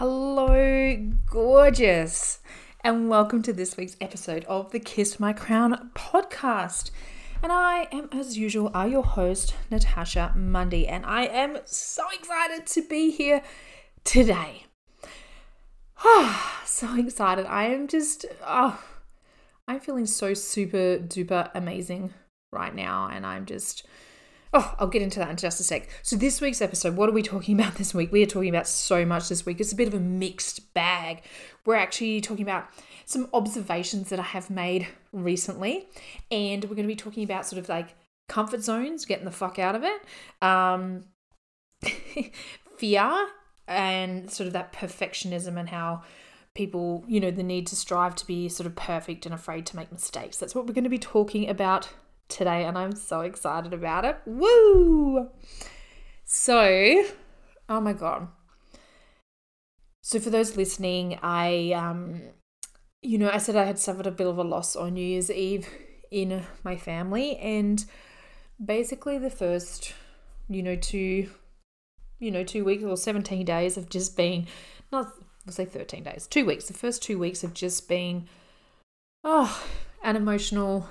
Hello, gorgeous, and welcome to this week's episode of the Kiss My Crown podcast. And I am, as usual, are your host, Natasha Mundy, and I am so excited to be here today. so excited. I am just, oh, I'm feeling so super duper amazing right now, and I'm just Oh, I'll get into that in just a sec. So, this week's episode, what are we talking about this week? We are talking about so much this week. It's a bit of a mixed bag. We're actually talking about some observations that I have made recently, and we're going to be talking about sort of like comfort zones, getting the fuck out of it, um, fear, and sort of that perfectionism and how people, you know, the need to strive to be sort of perfect and afraid to make mistakes. That's what we're going to be talking about today, and I'm so excited about it. Woo! So, oh my god. So, for those listening, I, um, you know, I said I had suffered a bit of a loss on New Year's Eve in my family, and basically the first, you know, two, you know, two weeks or 17 days of just being, not, we'll say 13 days, two weeks, the first two weeks of just being, oh, an emotional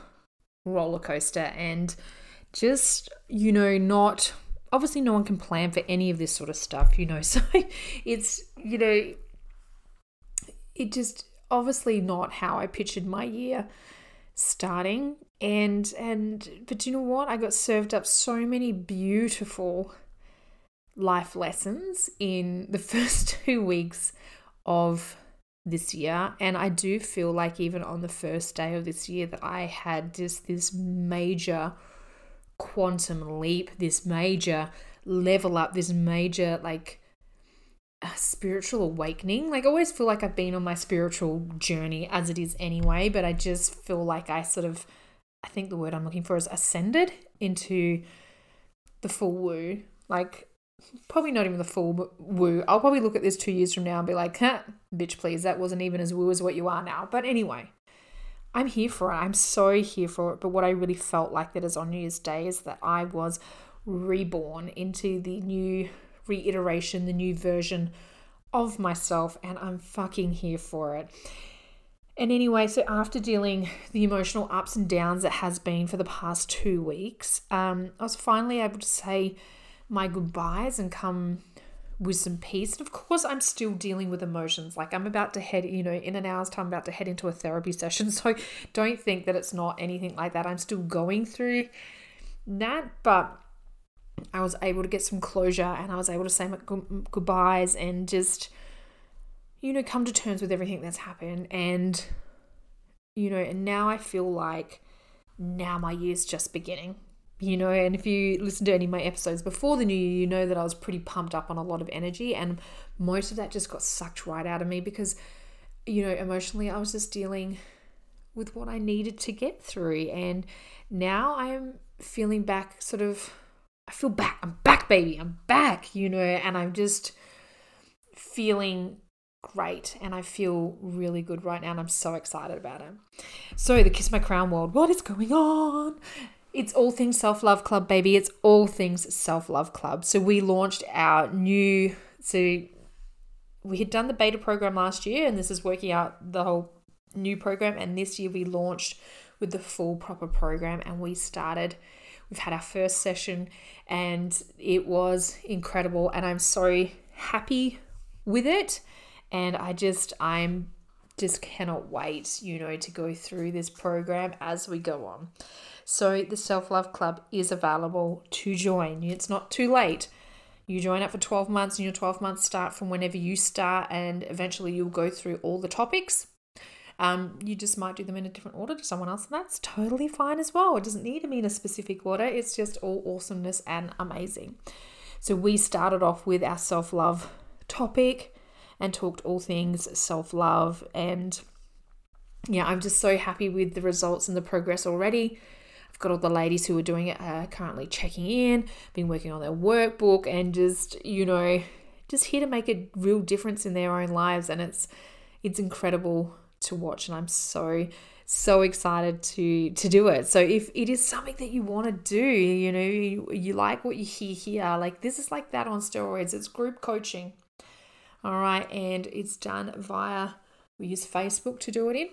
roller coaster and just, you know, not obviously no one can plan for any of this sort of stuff, you know. So it's, you know, it just obviously not how I pictured my year starting and and but you know what? I got served up so many beautiful life lessons in the first 2 weeks of this year. And I do feel like even on the first day of this year that I had just this major quantum leap, this major level up, this major like a spiritual awakening. Like I always feel like I've been on my spiritual journey as it is anyway, but I just feel like I sort of I think the word I'm looking for is ascended into the full woo. Like probably not even the full woo. I'll probably look at this two years from now and be like, huh, bitch, please, that wasn't even as woo as what you are now. But anyway, I'm here for it. I'm so here for it. But what I really felt like that is on New Year's Day is that I was reborn into the new reiteration, the new version of myself, and I'm fucking here for it. And anyway, so after dealing the emotional ups and downs that has been for the past two weeks, um, I was finally able to say my goodbyes and come with some peace. And of course, I'm still dealing with emotions. Like I'm about to head, you know, in an hour's time, I'm about to head into a therapy session. So don't think that it's not anything like that. I'm still going through that, but I was able to get some closure and I was able to say my goodbyes and just, you know, come to terms with everything that's happened. And, you know, and now I feel like now my year's just beginning you know, and if you listen to any of my episodes before the new year, you know that I was pretty pumped up on a lot of energy, and most of that just got sucked right out of me because, you know, emotionally, I was just dealing with what I needed to get through. And now I am feeling back, sort of, I feel back. I'm back, baby. I'm back, you know, and I'm just feeling great and I feel really good right now and I'm so excited about it. So, the Kiss My Crown world, what is going on? It's all things self love club, baby. It's all things self love club. So we launched our new, so we had done the beta program last year, and this is working out the whole new program. And this year we launched with the full proper program, and we started. We've had our first session, and it was incredible. And I'm so happy with it. And I just, I'm just cannot wait, you know, to go through this program as we go on. So the Self Love Club is available to join. It's not too late. You join up for 12 months, and your 12 months start from whenever you start, and eventually you'll go through all the topics. Um, you just might do them in a different order to someone else, and that's totally fine as well. It doesn't need to be in a specific order, it's just all awesomeness and amazing. So, we started off with our self love topic, and talked all things self love. And yeah, I'm just so happy with the results and the progress already. I've got all the ladies who are doing it uh, currently checking in, been working on their workbook, and just, you know, just here to make a real difference in their own lives. And it's, it's incredible to watch. And I'm so, so excited to to do it. So if it is something that you want to do, you know, you, you like what you hear here, like this is like that on steroids. It's group coaching. All right, and it's done via we use Facebook to do it in.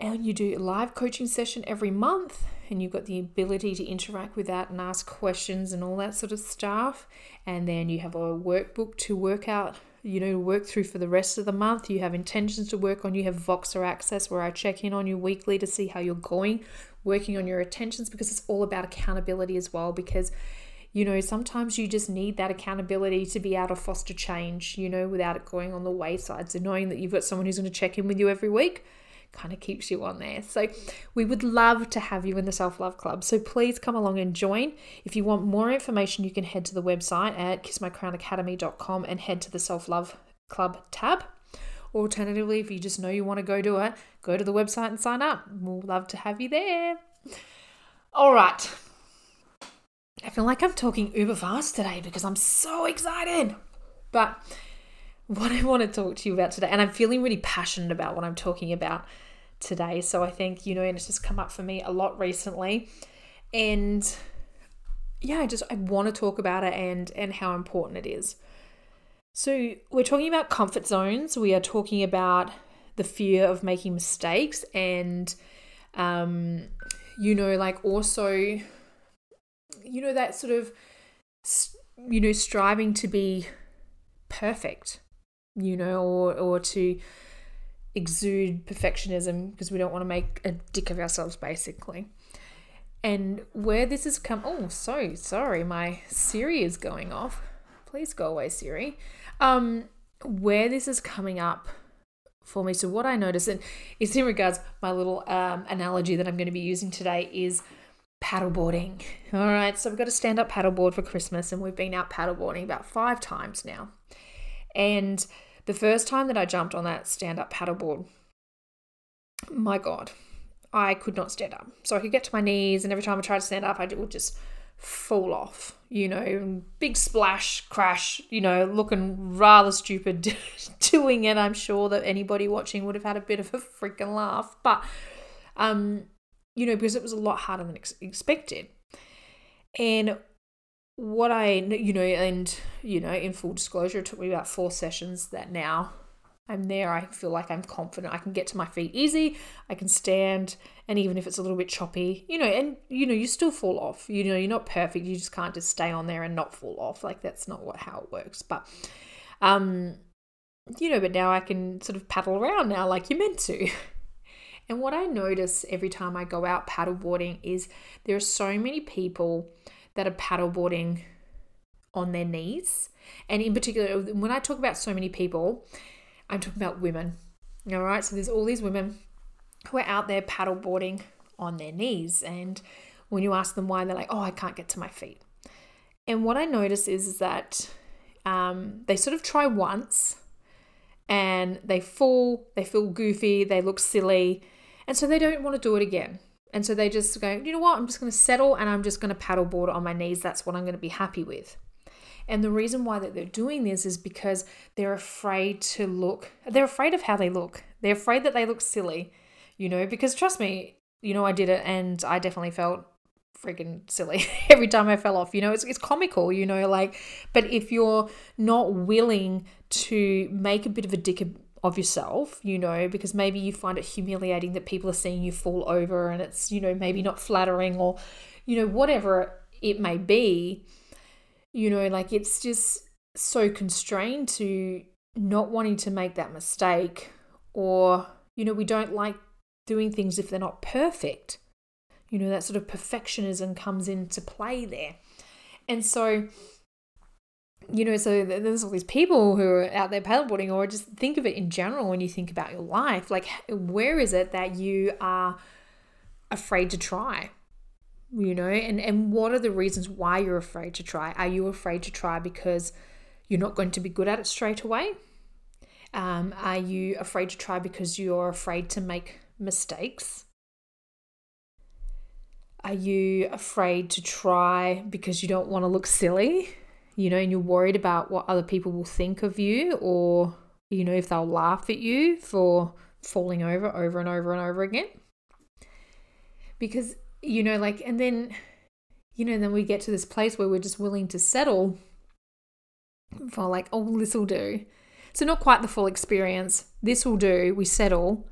And you do a live coaching session every month, and you've got the ability to interact with that and ask questions and all that sort of stuff. And then you have a workbook to work out you know, work through for the rest of the month. You have intentions to work on. You have Voxer access where I check in on you weekly to see how you're going, working on your attentions because it's all about accountability as well. Because, you know, sometimes you just need that accountability to be able to foster change, you know, without it going on the wayside. So knowing that you've got someone who's going to check in with you every week kind of keeps you on there. So we would love to have you in the Self Love Club. So please come along and join. If you want more information, you can head to the website at kissmycrownacademy.com and head to the Self Love Club tab. Alternatively, if you just know you want to go do it, go to the website and sign up. We'll love to have you there. All right. I feel like I'm talking uber fast today because I'm so excited. But what I want to talk to you about today, and I'm feeling really passionate about what I'm talking about today. So I think, you know, and it's just come up for me a lot recently. And yeah, I just I want to talk about it and and how important it is. So we're talking about comfort zones. We are talking about the fear of making mistakes and um you know like also you know that sort of you know striving to be perfect you know, or, or to exude perfectionism because we don't want to make a dick of ourselves, basically. And where this has come, oh, so sorry, my Siri is going off. Please go away, Siri. Um, where this is coming up for me. So what I notice, and in regards my little um, analogy that I'm going to be using today is paddleboarding. All right, so we've got a stand-up paddleboard for Christmas, and we've been out paddleboarding about five times now. And the first time that I jumped on that stand up paddleboard, my God, I could not stand up. So I could get to my knees, and every time I tried to stand up, I would just fall off, you know, big splash, crash, you know, looking rather stupid doing it. I'm sure that anybody watching would have had a bit of a freaking laugh, but, um, you know, because it was a lot harder than ex- expected. And what I, you know, and, you know, in full disclosure, it took me about four sessions that now I'm there. I feel like I'm confident. I can get to my feet easy. I can stand. And even if it's a little bit choppy, you know, and, you know, you still fall off. You know, you're not perfect. You just can't just stay on there and not fall off. Like, that's not what how it works. But, um, you know, but now I can sort of paddle around now like you're meant to. And what I notice every time I go out paddleboarding is there are so many people that are paddleboarding on their knees. And in particular, when I talk about so many people, I'm talking about women. All right, so there's all these women who are out there paddleboarding on their knees. And when you ask them why, they're like, oh, I can't get to my feet. And what I notice is, is that um, they sort of try once and they fall, they feel goofy, they look silly, and so they don't want to do it again. And so they just go, you know what, I'm just going to settle and I'm just going to paddleboard on my knees. That's what I'm going to be happy with. And the reason why that they're doing this is because they're afraid to look, they're afraid of how they look. They're afraid that they look silly, you know, because trust me, you know, I did it and I definitely felt freaking silly every time I fell off. You know, it's, it's comical, you know, like, but if you're not willing to make a bit of a dick of yourself, you know, because maybe you find it humiliating that people are seeing you fall over and it's, you know, maybe not flattering or, you know, whatever it may be, you know, like it's just so constrained to not wanting to make that mistake or, you know, we don't like doing things if they're not perfect. You know, that sort of perfectionism comes into play there. And so, you know, so there's all these people who are out there paddleboarding, or just think of it in general when you think about your life. Like, where is it that you are afraid to try? You know, and, and what are the reasons why you're afraid to try? Are you afraid to try because you're not going to be good at it straight away? Um, are you afraid to try because you're afraid to make mistakes? Are you afraid to try because you don't want to look silly? You know, and you're worried about what other people will think of you or, you know, if they'll laugh at you for falling over over and over and over again? Because, you know, like, and then, you know, then we get to this place where we're just willing to settle for like, oh, this will do. So, not quite the full experience. This will do. We settle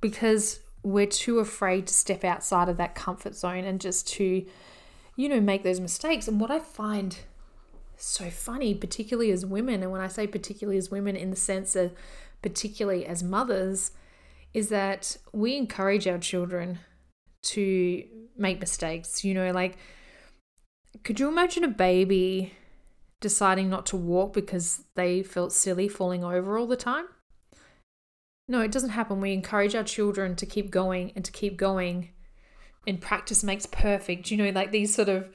because we're too afraid to step outside of that comfort zone and just to, you know, make those mistakes. And what I find so funny, particularly as women, and when I say particularly as women, in the sense of particularly as mothers, is that we encourage our children to make mistakes. You know, like, could you imagine a baby deciding not to walk because they felt silly falling over all the time? No, it doesn't happen. We encourage our children to keep going and to keep going. And practice makes perfect. You know, like these sort of,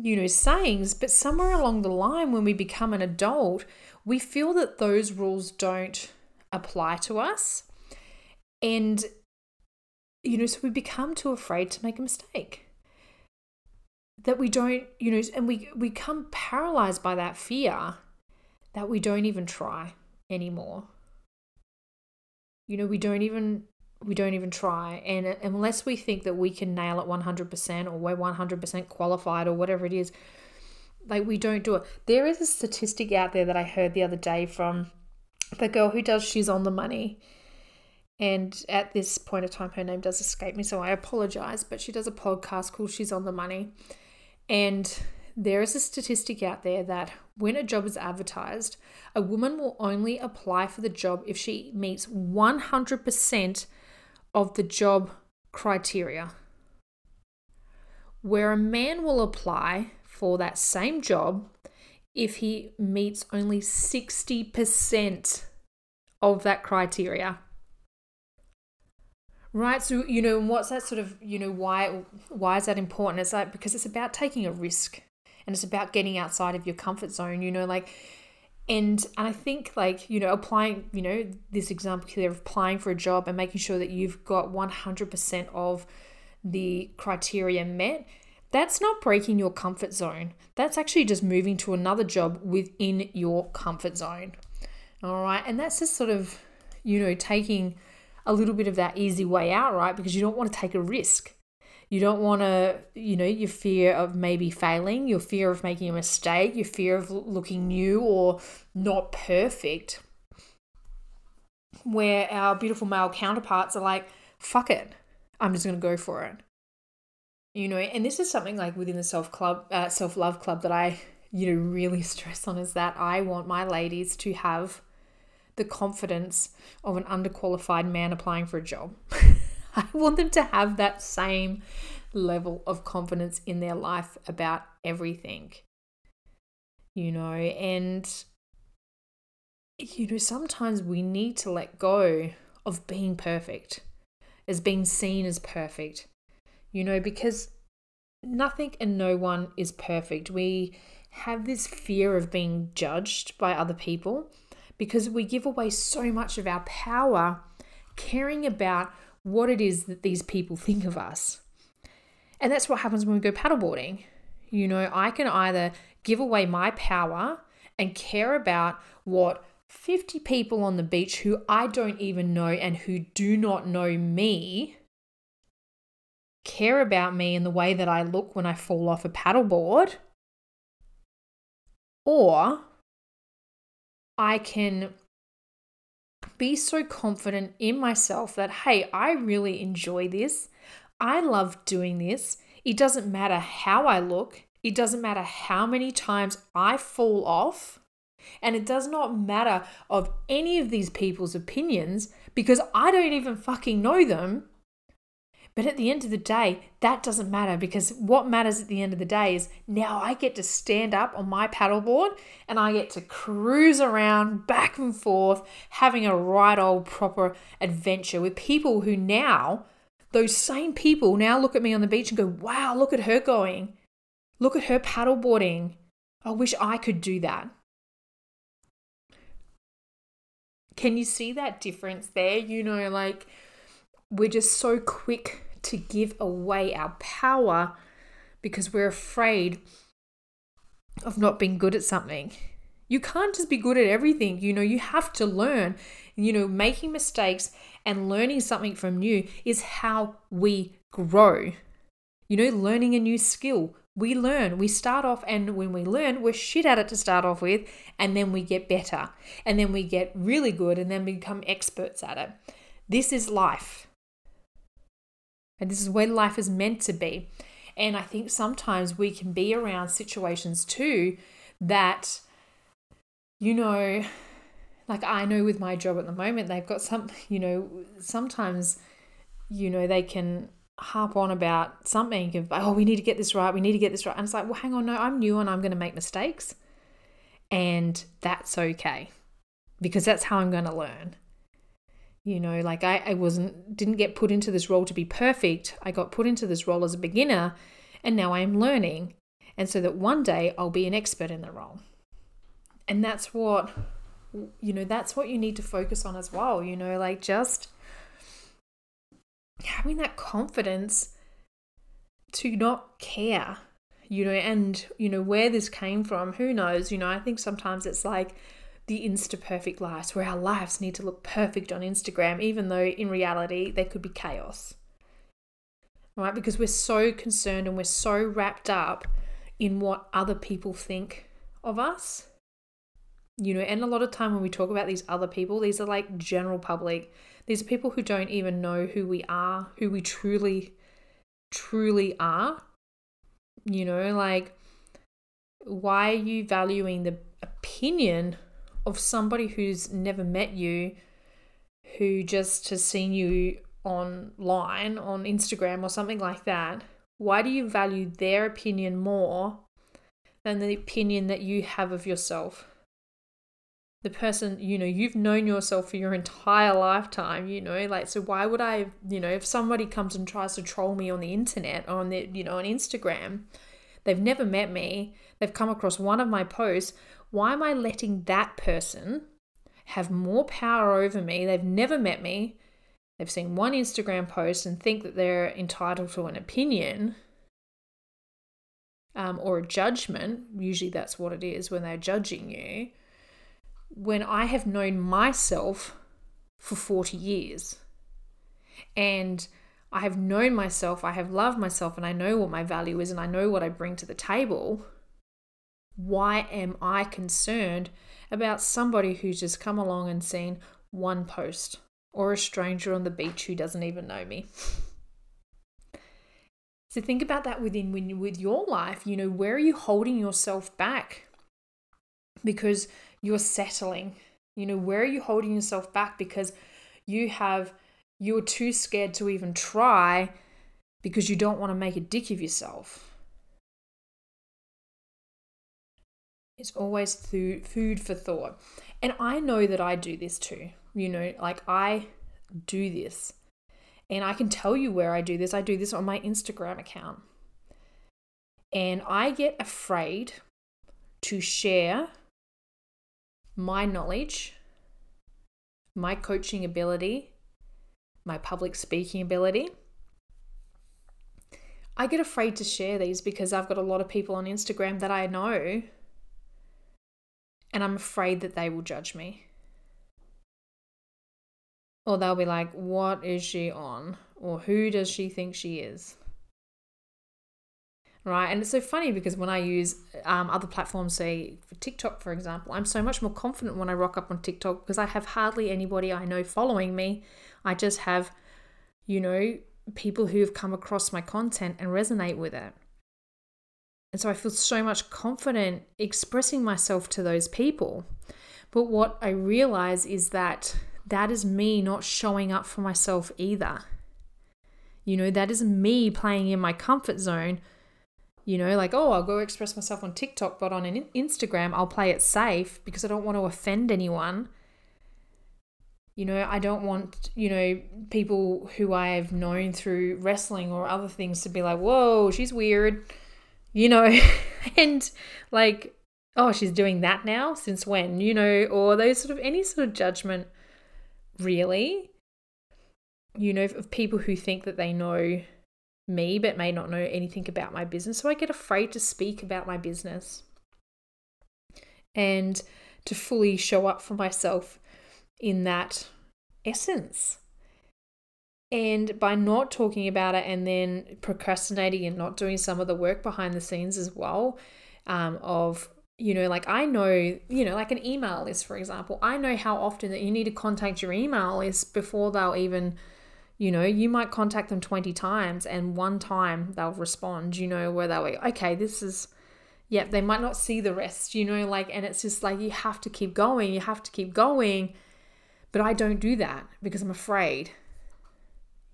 you know, sayings. But somewhere along the line, when we become an adult, we feel that those rules don't apply to us. And, you know, so we become too afraid to make a mistake. That we don't, you know, and we, we become paralyzed by that fear that we don't even try anymore you know we don't even we don't even try. And unless we think that we can nail it 100% or we're 100% qualified or whatever it is like we don't do it. There is a statistic out there that i heard the other day from the girl who does she's on the money. And at this point of time her name does escape me so i apologize but she does a podcast called she's on the money. And there is a statistic out there that when a job is advertised, a woman will only apply for the job if she meets 100% of the job criteria. Where a man will apply for that same job if he meets only 60% of that criteria. Right. So, you know, what's that sort of, you know, why why is that important? It's like because it's about taking a risk and it's about getting outside of your comfort zone you know like and and i think like you know applying you know this example here of applying for a job and making sure that you've got 100% of the criteria met that's not breaking your comfort zone. That's actually just moving to another job within your comfort zone. All right? And that's just sort of you know taking a little bit of that easy way out right? Because you don't want to take a risk you don't want to, you know, your fear of maybe failing, your fear of making a mistake, your fear of looking new or not perfect. Where our beautiful male counterparts are like, fuck it, I'm just going to go for it. You know, and this is something like within the self club, uh, self love club that I, you know, really stress on is that I want my ladies to have the confidence of an underqualified man applying for a job. I want them to have that same level of confidence in their life about everything. You know, and you know, sometimes we need to let go of being perfect, as being seen as perfect. You know, because nothing and no one is perfect. We have this fear of being judged by other people because we give away so much of our power caring about what it is that these people think of us. And that's what happens when we go paddleboarding. You know, I can either give away my power and care about what 50 people on the beach who I don't even know and who do not know me care about me in the way that I look when I fall off a paddleboard. Or I can be so confident in myself that, hey, I really enjoy this. I love doing this. It doesn't matter how I look, it doesn't matter how many times I fall off. And it does not matter of any of these people's opinions because I don't even fucking know them. But at the end of the day, that doesn't matter because what matters at the end of the day is now I get to stand up on my paddleboard and I get to cruise around back and forth, having a right old proper adventure with people who now, those same people now look at me on the beach and go, wow, look at her going. Look at her paddleboarding. I wish I could do that. Can you see that difference there? You know, like we're just so quick to give away our power because we're afraid of not being good at something. You can't just be good at everything. You know, you have to learn. You know, making mistakes and learning something from new is how we grow. You know, learning a new skill. We learn. We start off, and when we learn, we're shit at it to start off with, and then we get better, and then we get really good, and then we become experts at it. This is life. And this is where life is meant to be. And I think sometimes we can be around situations too that, you know, like I know with my job at the moment, they've got some, you know, sometimes, you know, they can harp on about something of, oh, we need to get this right, we need to get this right. And it's like, well, hang on, no, I'm new and I'm going to make mistakes. And that's okay because that's how I'm going to learn. You know, like I, I wasn't, didn't get put into this role to be perfect. I got put into this role as a beginner and now I'm learning. And so that one day I'll be an expert in the role. And that's what, you know, that's what you need to focus on as well. You know, like just having that confidence to not care, you know, and, you know, where this came from, who knows? You know, I think sometimes it's like, the Insta perfect lives, where our lives need to look perfect on Instagram, even though in reality there could be chaos. Right? Because we're so concerned and we're so wrapped up in what other people think of us. You know, and a lot of time when we talk about these other people, these are like general public. These are people who don't even know who we are, who we truly, truly are. You know, like, why are you valuing the opinion of somebody who's never met you, who just has seen you online on Instagram or something like that, why do you value their opinion more than the opinion that you have of yourself? The person, you know, you've known yourself for your entire lifetime, you know, like, so why would I, you know, if somebody comes and tries to troll me on the internet on the, you know, on Instagram, they've never met me, they've come across one of my posts, why am I letting that person have more power over me? They've never met me. They've seen one Instagram post and think that they're entitled to an opinion um, or a judgment. Usually that's what it is when they're judging you. When I have known myself for 40 years and I have known myself, I have loved myself, and I know what my value is and I know what I bring to the table why am I concerned about somebody who's just come along and seen one post or a stranger on the beach who doesn't even know me? So think about that within when with your life, you know, where are you holding yourself back? Because you're settling. You know, where are you holding yourself back because you have you're too scared to even try because you don't want to make a dick of yourself. It's always food for thought. And I know that I do this too. You know, like I do this. And I can tell you where I do this. I do this on my Instagram account. And I get afraid to share my knowledge, my coaching ability, my public speaking ability. I get afraid to share these because I've got a lot of people on Instagram that I know and I'm afraid that they will judge me. Or they'll be like, what is she on? Or who does she think she is? Right. And it's so funny because when I use um, other platforms, say for TikTok, for example, I'm so much more confident when I rock up on TikTok because I have hardly anybody I know following me. I just have, you know, people who have come across my content and resonate with it. And so I feel so much confident expressing myself to those people. But what I realize is that that is me not showing up for myself either. You know, that is me playing in my comfort zone. You know, like, oh, I'll go express myself on TikTok, but on an Instagram, I'll play it safe because I don't want to offend anyone. You know, I don't want, you know, people who I've known through wrestling or other things to be like, whoa, she's weird you know, and like, oh, she's doing that now? Since when? You know, or those sort of any sort of judgment really. You know, of people who think that they know me but may not know anything about my business. So I get afraid to speak about my business and to fully show up for myself in that essence. And by not talking about it and then procrastinating and not doing some of the work behind the scenes as well, um, of, you know, like I know, you know, like an email list, for example, I know how often that you need to contact your email list before they'll even you know, you might contact them 20 times and one time they'll respond, you know, where they'll be, okay, this is, yeah, they might not see the rest, you know, like, and it's just like you have to keep going, you have to keep going. But I don't do that because I'm afraid,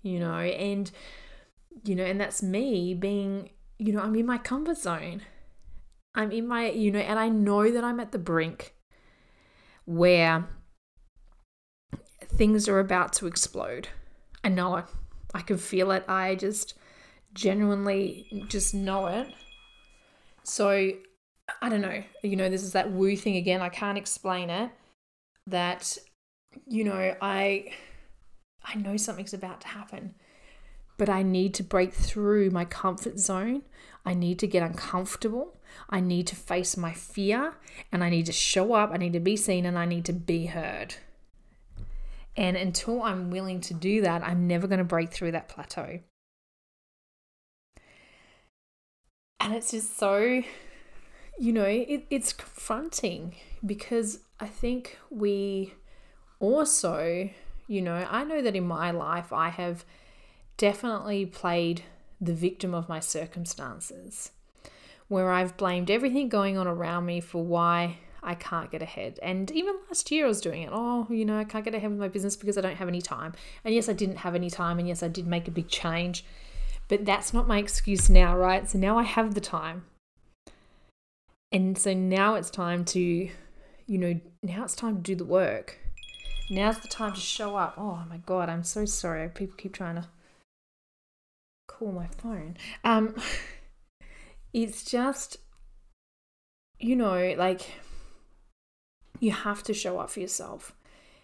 you know, and, you know, and that's me being, you know, I'm in my comfort zone. I'm in my, you know, and I know that I'm at the brink where things are about to explode I know it. I can feel it. I just genuinely just know it. So I don't know. You know, this is that woo thing again. I can't explain it. That you know, I I know something's about to happen, but I need to break through my comfort zone. I need to get uncomfortable. I need to face my fear and I need to show up. I need to be seen and I need to be heard. And until I'm willing to do that, I'm never going to break through that plateau. And it's just so, you know, it, it's confronting because I think we also, you know, I know that in my life I have definitely played the victim of my circumstances, where I've blamed everything going on around me for why I can't get ahead. And even last year I was doing it. Oh, you know, I can't get ahead with my business because I don't have any time. And yes, I didn't have any time. And yes, I did make a big change. But that's not my excuse now, right? So now I have the time. And so now it's time to, you know, now it's time to do the work. Now's the time to show up. Oh my God, I'm so sorry. People keep trying to call my phone. Um, it's just, you know, like you have to show up for yourself.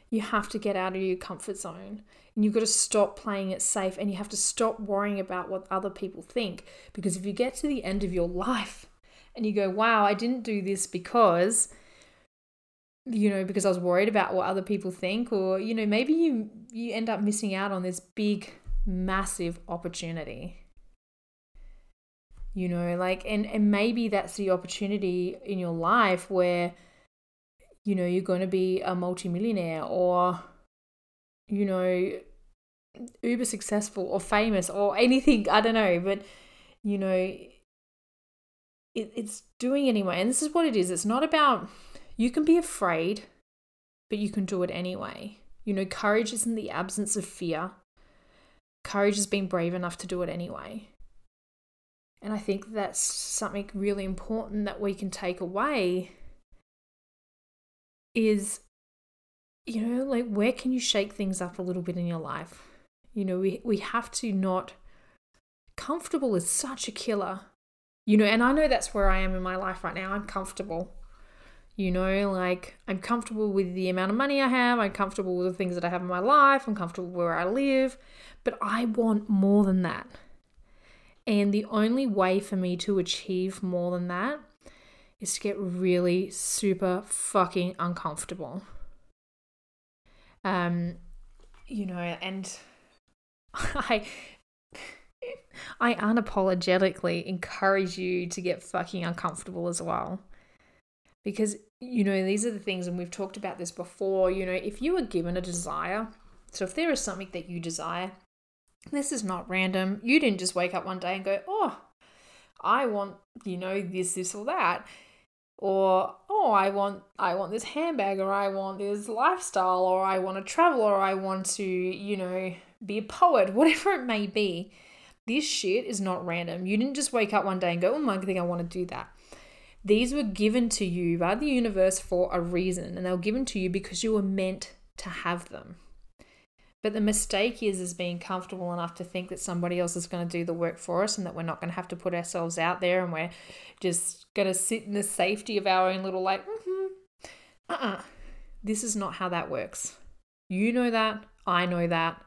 You have to get out of your comfort zone and you've got to stop playing it safe and you have to stop worrying about what other people think. Because if you get to the end of your life and you go, wow, I didn't do this because you know because i was worried about what other people think or you know maybe you you end up missing out on this big massive opportunity you know like and and maybe that's the opportunity in your life where you know, you're going to be a multimillionaire or, you know, uber successful or famous or anything. I don't know. But, you know, it, it's doing anyway. And this is what it is it's not about, you can be afraid, but you can do it anyway. You know, courage isn't the absence of fear, courage is being brave enough to do it anyway. And I think that's something really important that we can take away is you know like where can you shake things up a little bit in your life? You know we we have to not comfortable is such a killer. You know and i know that's where i am in my life right now. I'm comfortable you know like i'm comfortable with the amount of money i have i'm comfortable with the things that i have in my life i'm comfortable where i live but i want more than that and the only way for me to achieve more than that is to get really super fucking uncomfortable. Um, you know, and I I unapologetically encourage you to get fucking uncomfortable as well. Because, you know, these are the things, and we've talked about this before. You know, if you are given a desire, so if there is something that you desire, this is not random. You didn't just wake up one day and go, oh, I want, you know, this, this, or that or oh i want i want this handbag or i want this lifestyle or i want to travel or i want to you know be a poet whatever it may be this shit is not random you didn't just wake up one day and go oh i think i want to do that these were given to you by the universe for a reason and they were given to you because you were meant to have them but the mistake is is being comfortable enough to think that somebody else is going to do the work for us and that we're not going to have to put ourselves out there and we're just going to sit in the safety of our own little like mm-hmm. uh-uh. This is not how that works. You know that. I know that.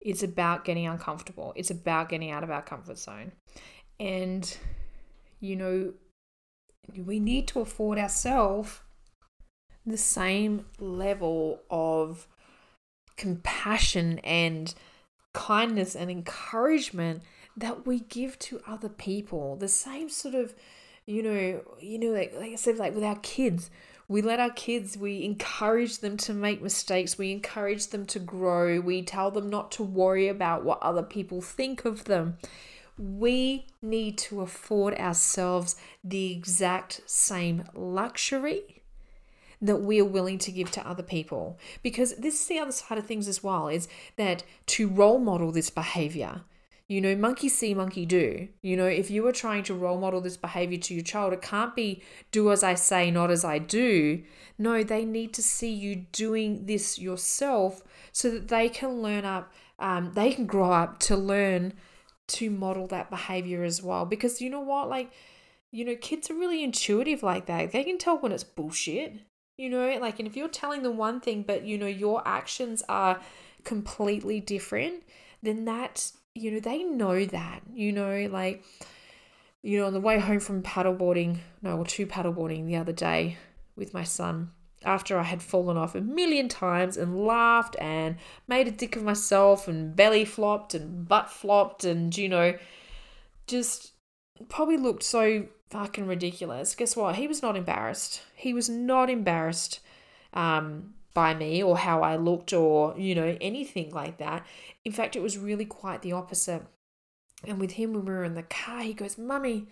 It's about getting uncomfortable. It's about getting out of our comfort zone. And, you know, we need to afford ourselves the same level of compassion and kindness and encouragement that we give to other people. The same sort of, you know, you know, like, like I said, like with our kids, we let our kids, we encourage them to make mistakes, we encourage them to grow, we tell them not to worry about what other people think of them. We need to afford ourselves the exact same luxury that we are willing to give to other people. Because this is the other side of things as well is that to role model this behavior, you know, monkey see, monkey do. You know, if you are trying to role model this behavior to your child, it can't be do as I say, not as I do. No, they need to see you doing this yourself so that they can learn up, um, they can grow up to learn to model that behavior as well. Because you know what? Like, you know, kids are really intuitive like that. They can tell when it's bullshit. You know, like, and if you're telling them one thing, but you know, your actions are completely different, then that you know, they know that, you know, like, you know, on the way home from paddleboarding, no, or to paddleboarding the other day with my son, after I had fallen off a million times and laughed and made a dick of myself and belly flopped and butt flopped and, you know, just probably looked so fucking ridiculous. Guess what? He was not embarrassed. He was not embarrassed. Um, by me or how I looked or, you know, anything like that. In fact, it was really quite the opposite. And with him, when we were in the car, he goes, Mummy,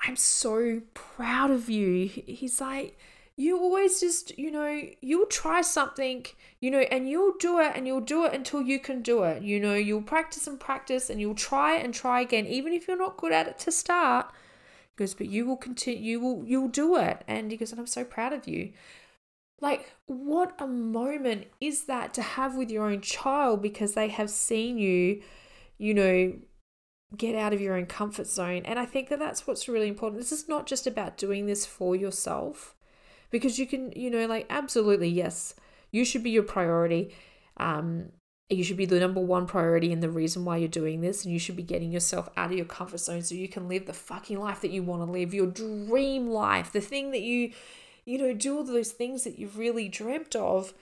I'm so proud of you. He's like, you always just, you know, you'll try something, you know, and you'll do it and you'll do it until you can do it. You know, you'll practice and practice and you'll try and try again, even if you're not good at it to start. He goes, but you will continue, you will, you'll do it. And he goes, and I'm so proud of you. Like, what a moment is that to have with your own child because they have seen you, you know, get out of your own comfort zone. And I think that that's what's really important. This is not just about doing this for yourself because you can, you know, like, absolutely, yes, you should be your priority. Um, you should be the number one priority and the reason why you're doing this. And you should be getting yourself out of your comfort zone so you can live the fucking life that you want to live, your dream life, the thing that you you know, do all those things that you've really dreamt of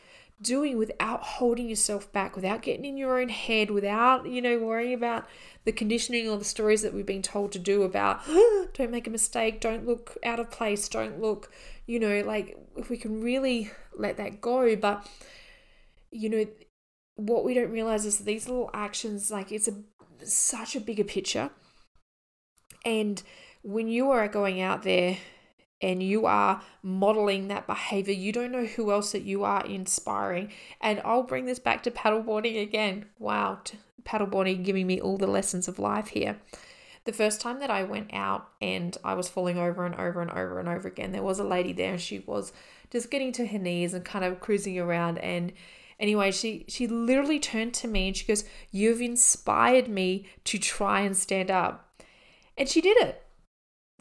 doing without holding yourself back, without getting in your own head, without, you know, worrying about the conditioning or the stories that we've been told to do about don't make a mistake, don't look out of place, don't look, you know, like if we can really let that go. But, you know, what we don't realize is these little actions, like it's a such a bigger picture. And when you are going out there and you are modeling that behavior, you don't know who else that you are inspiring. And I'll bring this back to paddleboarding again. Wow, paddleboarding giving me all the lessons of life here. The first time that I went out and I was falling over and over and over and over again, there was a lady there and she was just getting to her knees and kind of cruising around and anyway she she literally turned to me and she goes you've inspired me to try and stand up and she did it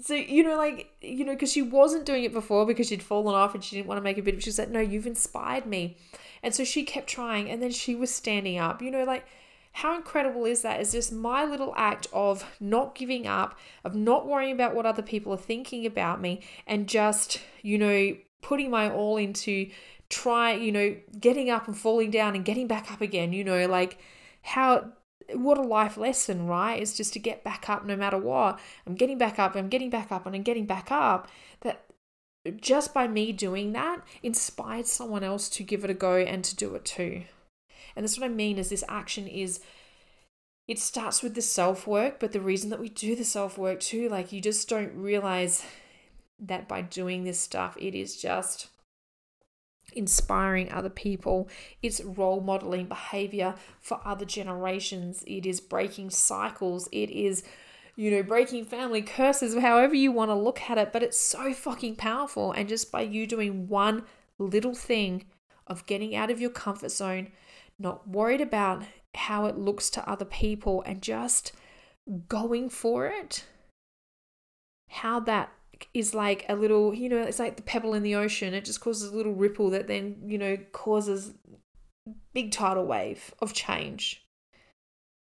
so, you know, like, you know, because she wasn't doing it before because she'd fallen off and she didn't want to make a bit. Of she said, No, you've inspired me. And so she kept trying and then she was standing up. You know, like, how incredible is that? Is just my little act of not giving up, of not worrying about what other people are thinking about me, and just, you know, putting my all into try, you know, getting up and falling down and getting back up again, you know, like how what a life lesson, right? Is just to get back up no matter what. I'm getting back up, I'm getting back up, and I'm getting back up. That just by me doing that inspired someone else to give it a go and to do it too. And that's what I mean is this action is it starts with the self work, but the reason that we do the self work too, like you just don't realize that by doing this stuff, it is just inspiring other people, it's role modeling behavior for other generations, it is breaking cycles, it is, you know, breaking family curses, however you want to look at it, but it's so fucking powerful. And just by you doing one little thing of getting out of your comfort zone, not worried about how it looks to other people, and just going for it, how that is like a little, you know, it's like the pebble in the ocean. It just causes a little ripple that then, you know, causes big tidal wave of change.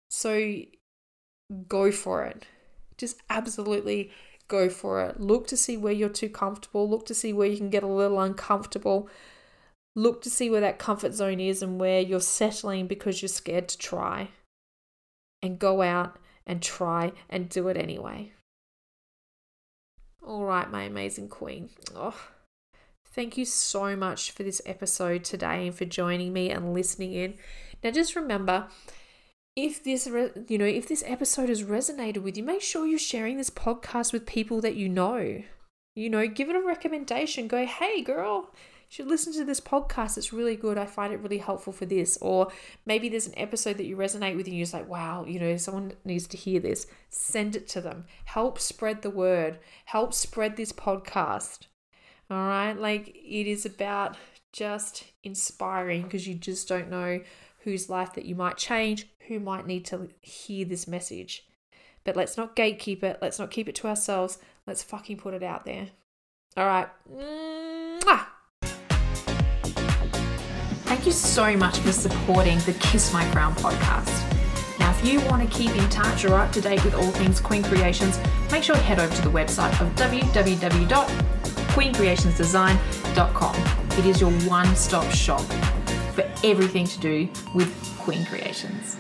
So go for it. Just absolutely go for it. Look to see where you're too comfortable. Look to see where you can get a little uncomfortable. Look to see where that comfort zone is and where you're settling because you're scared to try. And go out and try and do it anyway. All right, my amazing queen. Oh, thank you so much for this episode today and for joining me and listening in. Now, just remember if this you know if this episode has resonated with you make sure you're sharing this podcast with people that you know you know give it a recommendation go hey girl should listen to this podcast it's really good i find it really helpful for this or maybe there's an episode that you resonate with and you're just like wow you know someone needs to hear this send it to them help spread the word help spread this podcast all right like it is about just inspiring because you just don't know whose life that you might change, who might need to hear this message. But let's not gatekeep it. Let's not keep it to ourselves. Let's fucking put it out there. All right. Mwah! Thank you so much for supporting the Kiss My Crown podcast. Now, if you want to keep in touch or up to date with all things Queen Creations, make sure you head over to the website of www.queencreationsdesign.com. It is your one stop shop for everything to do with Queen Creations.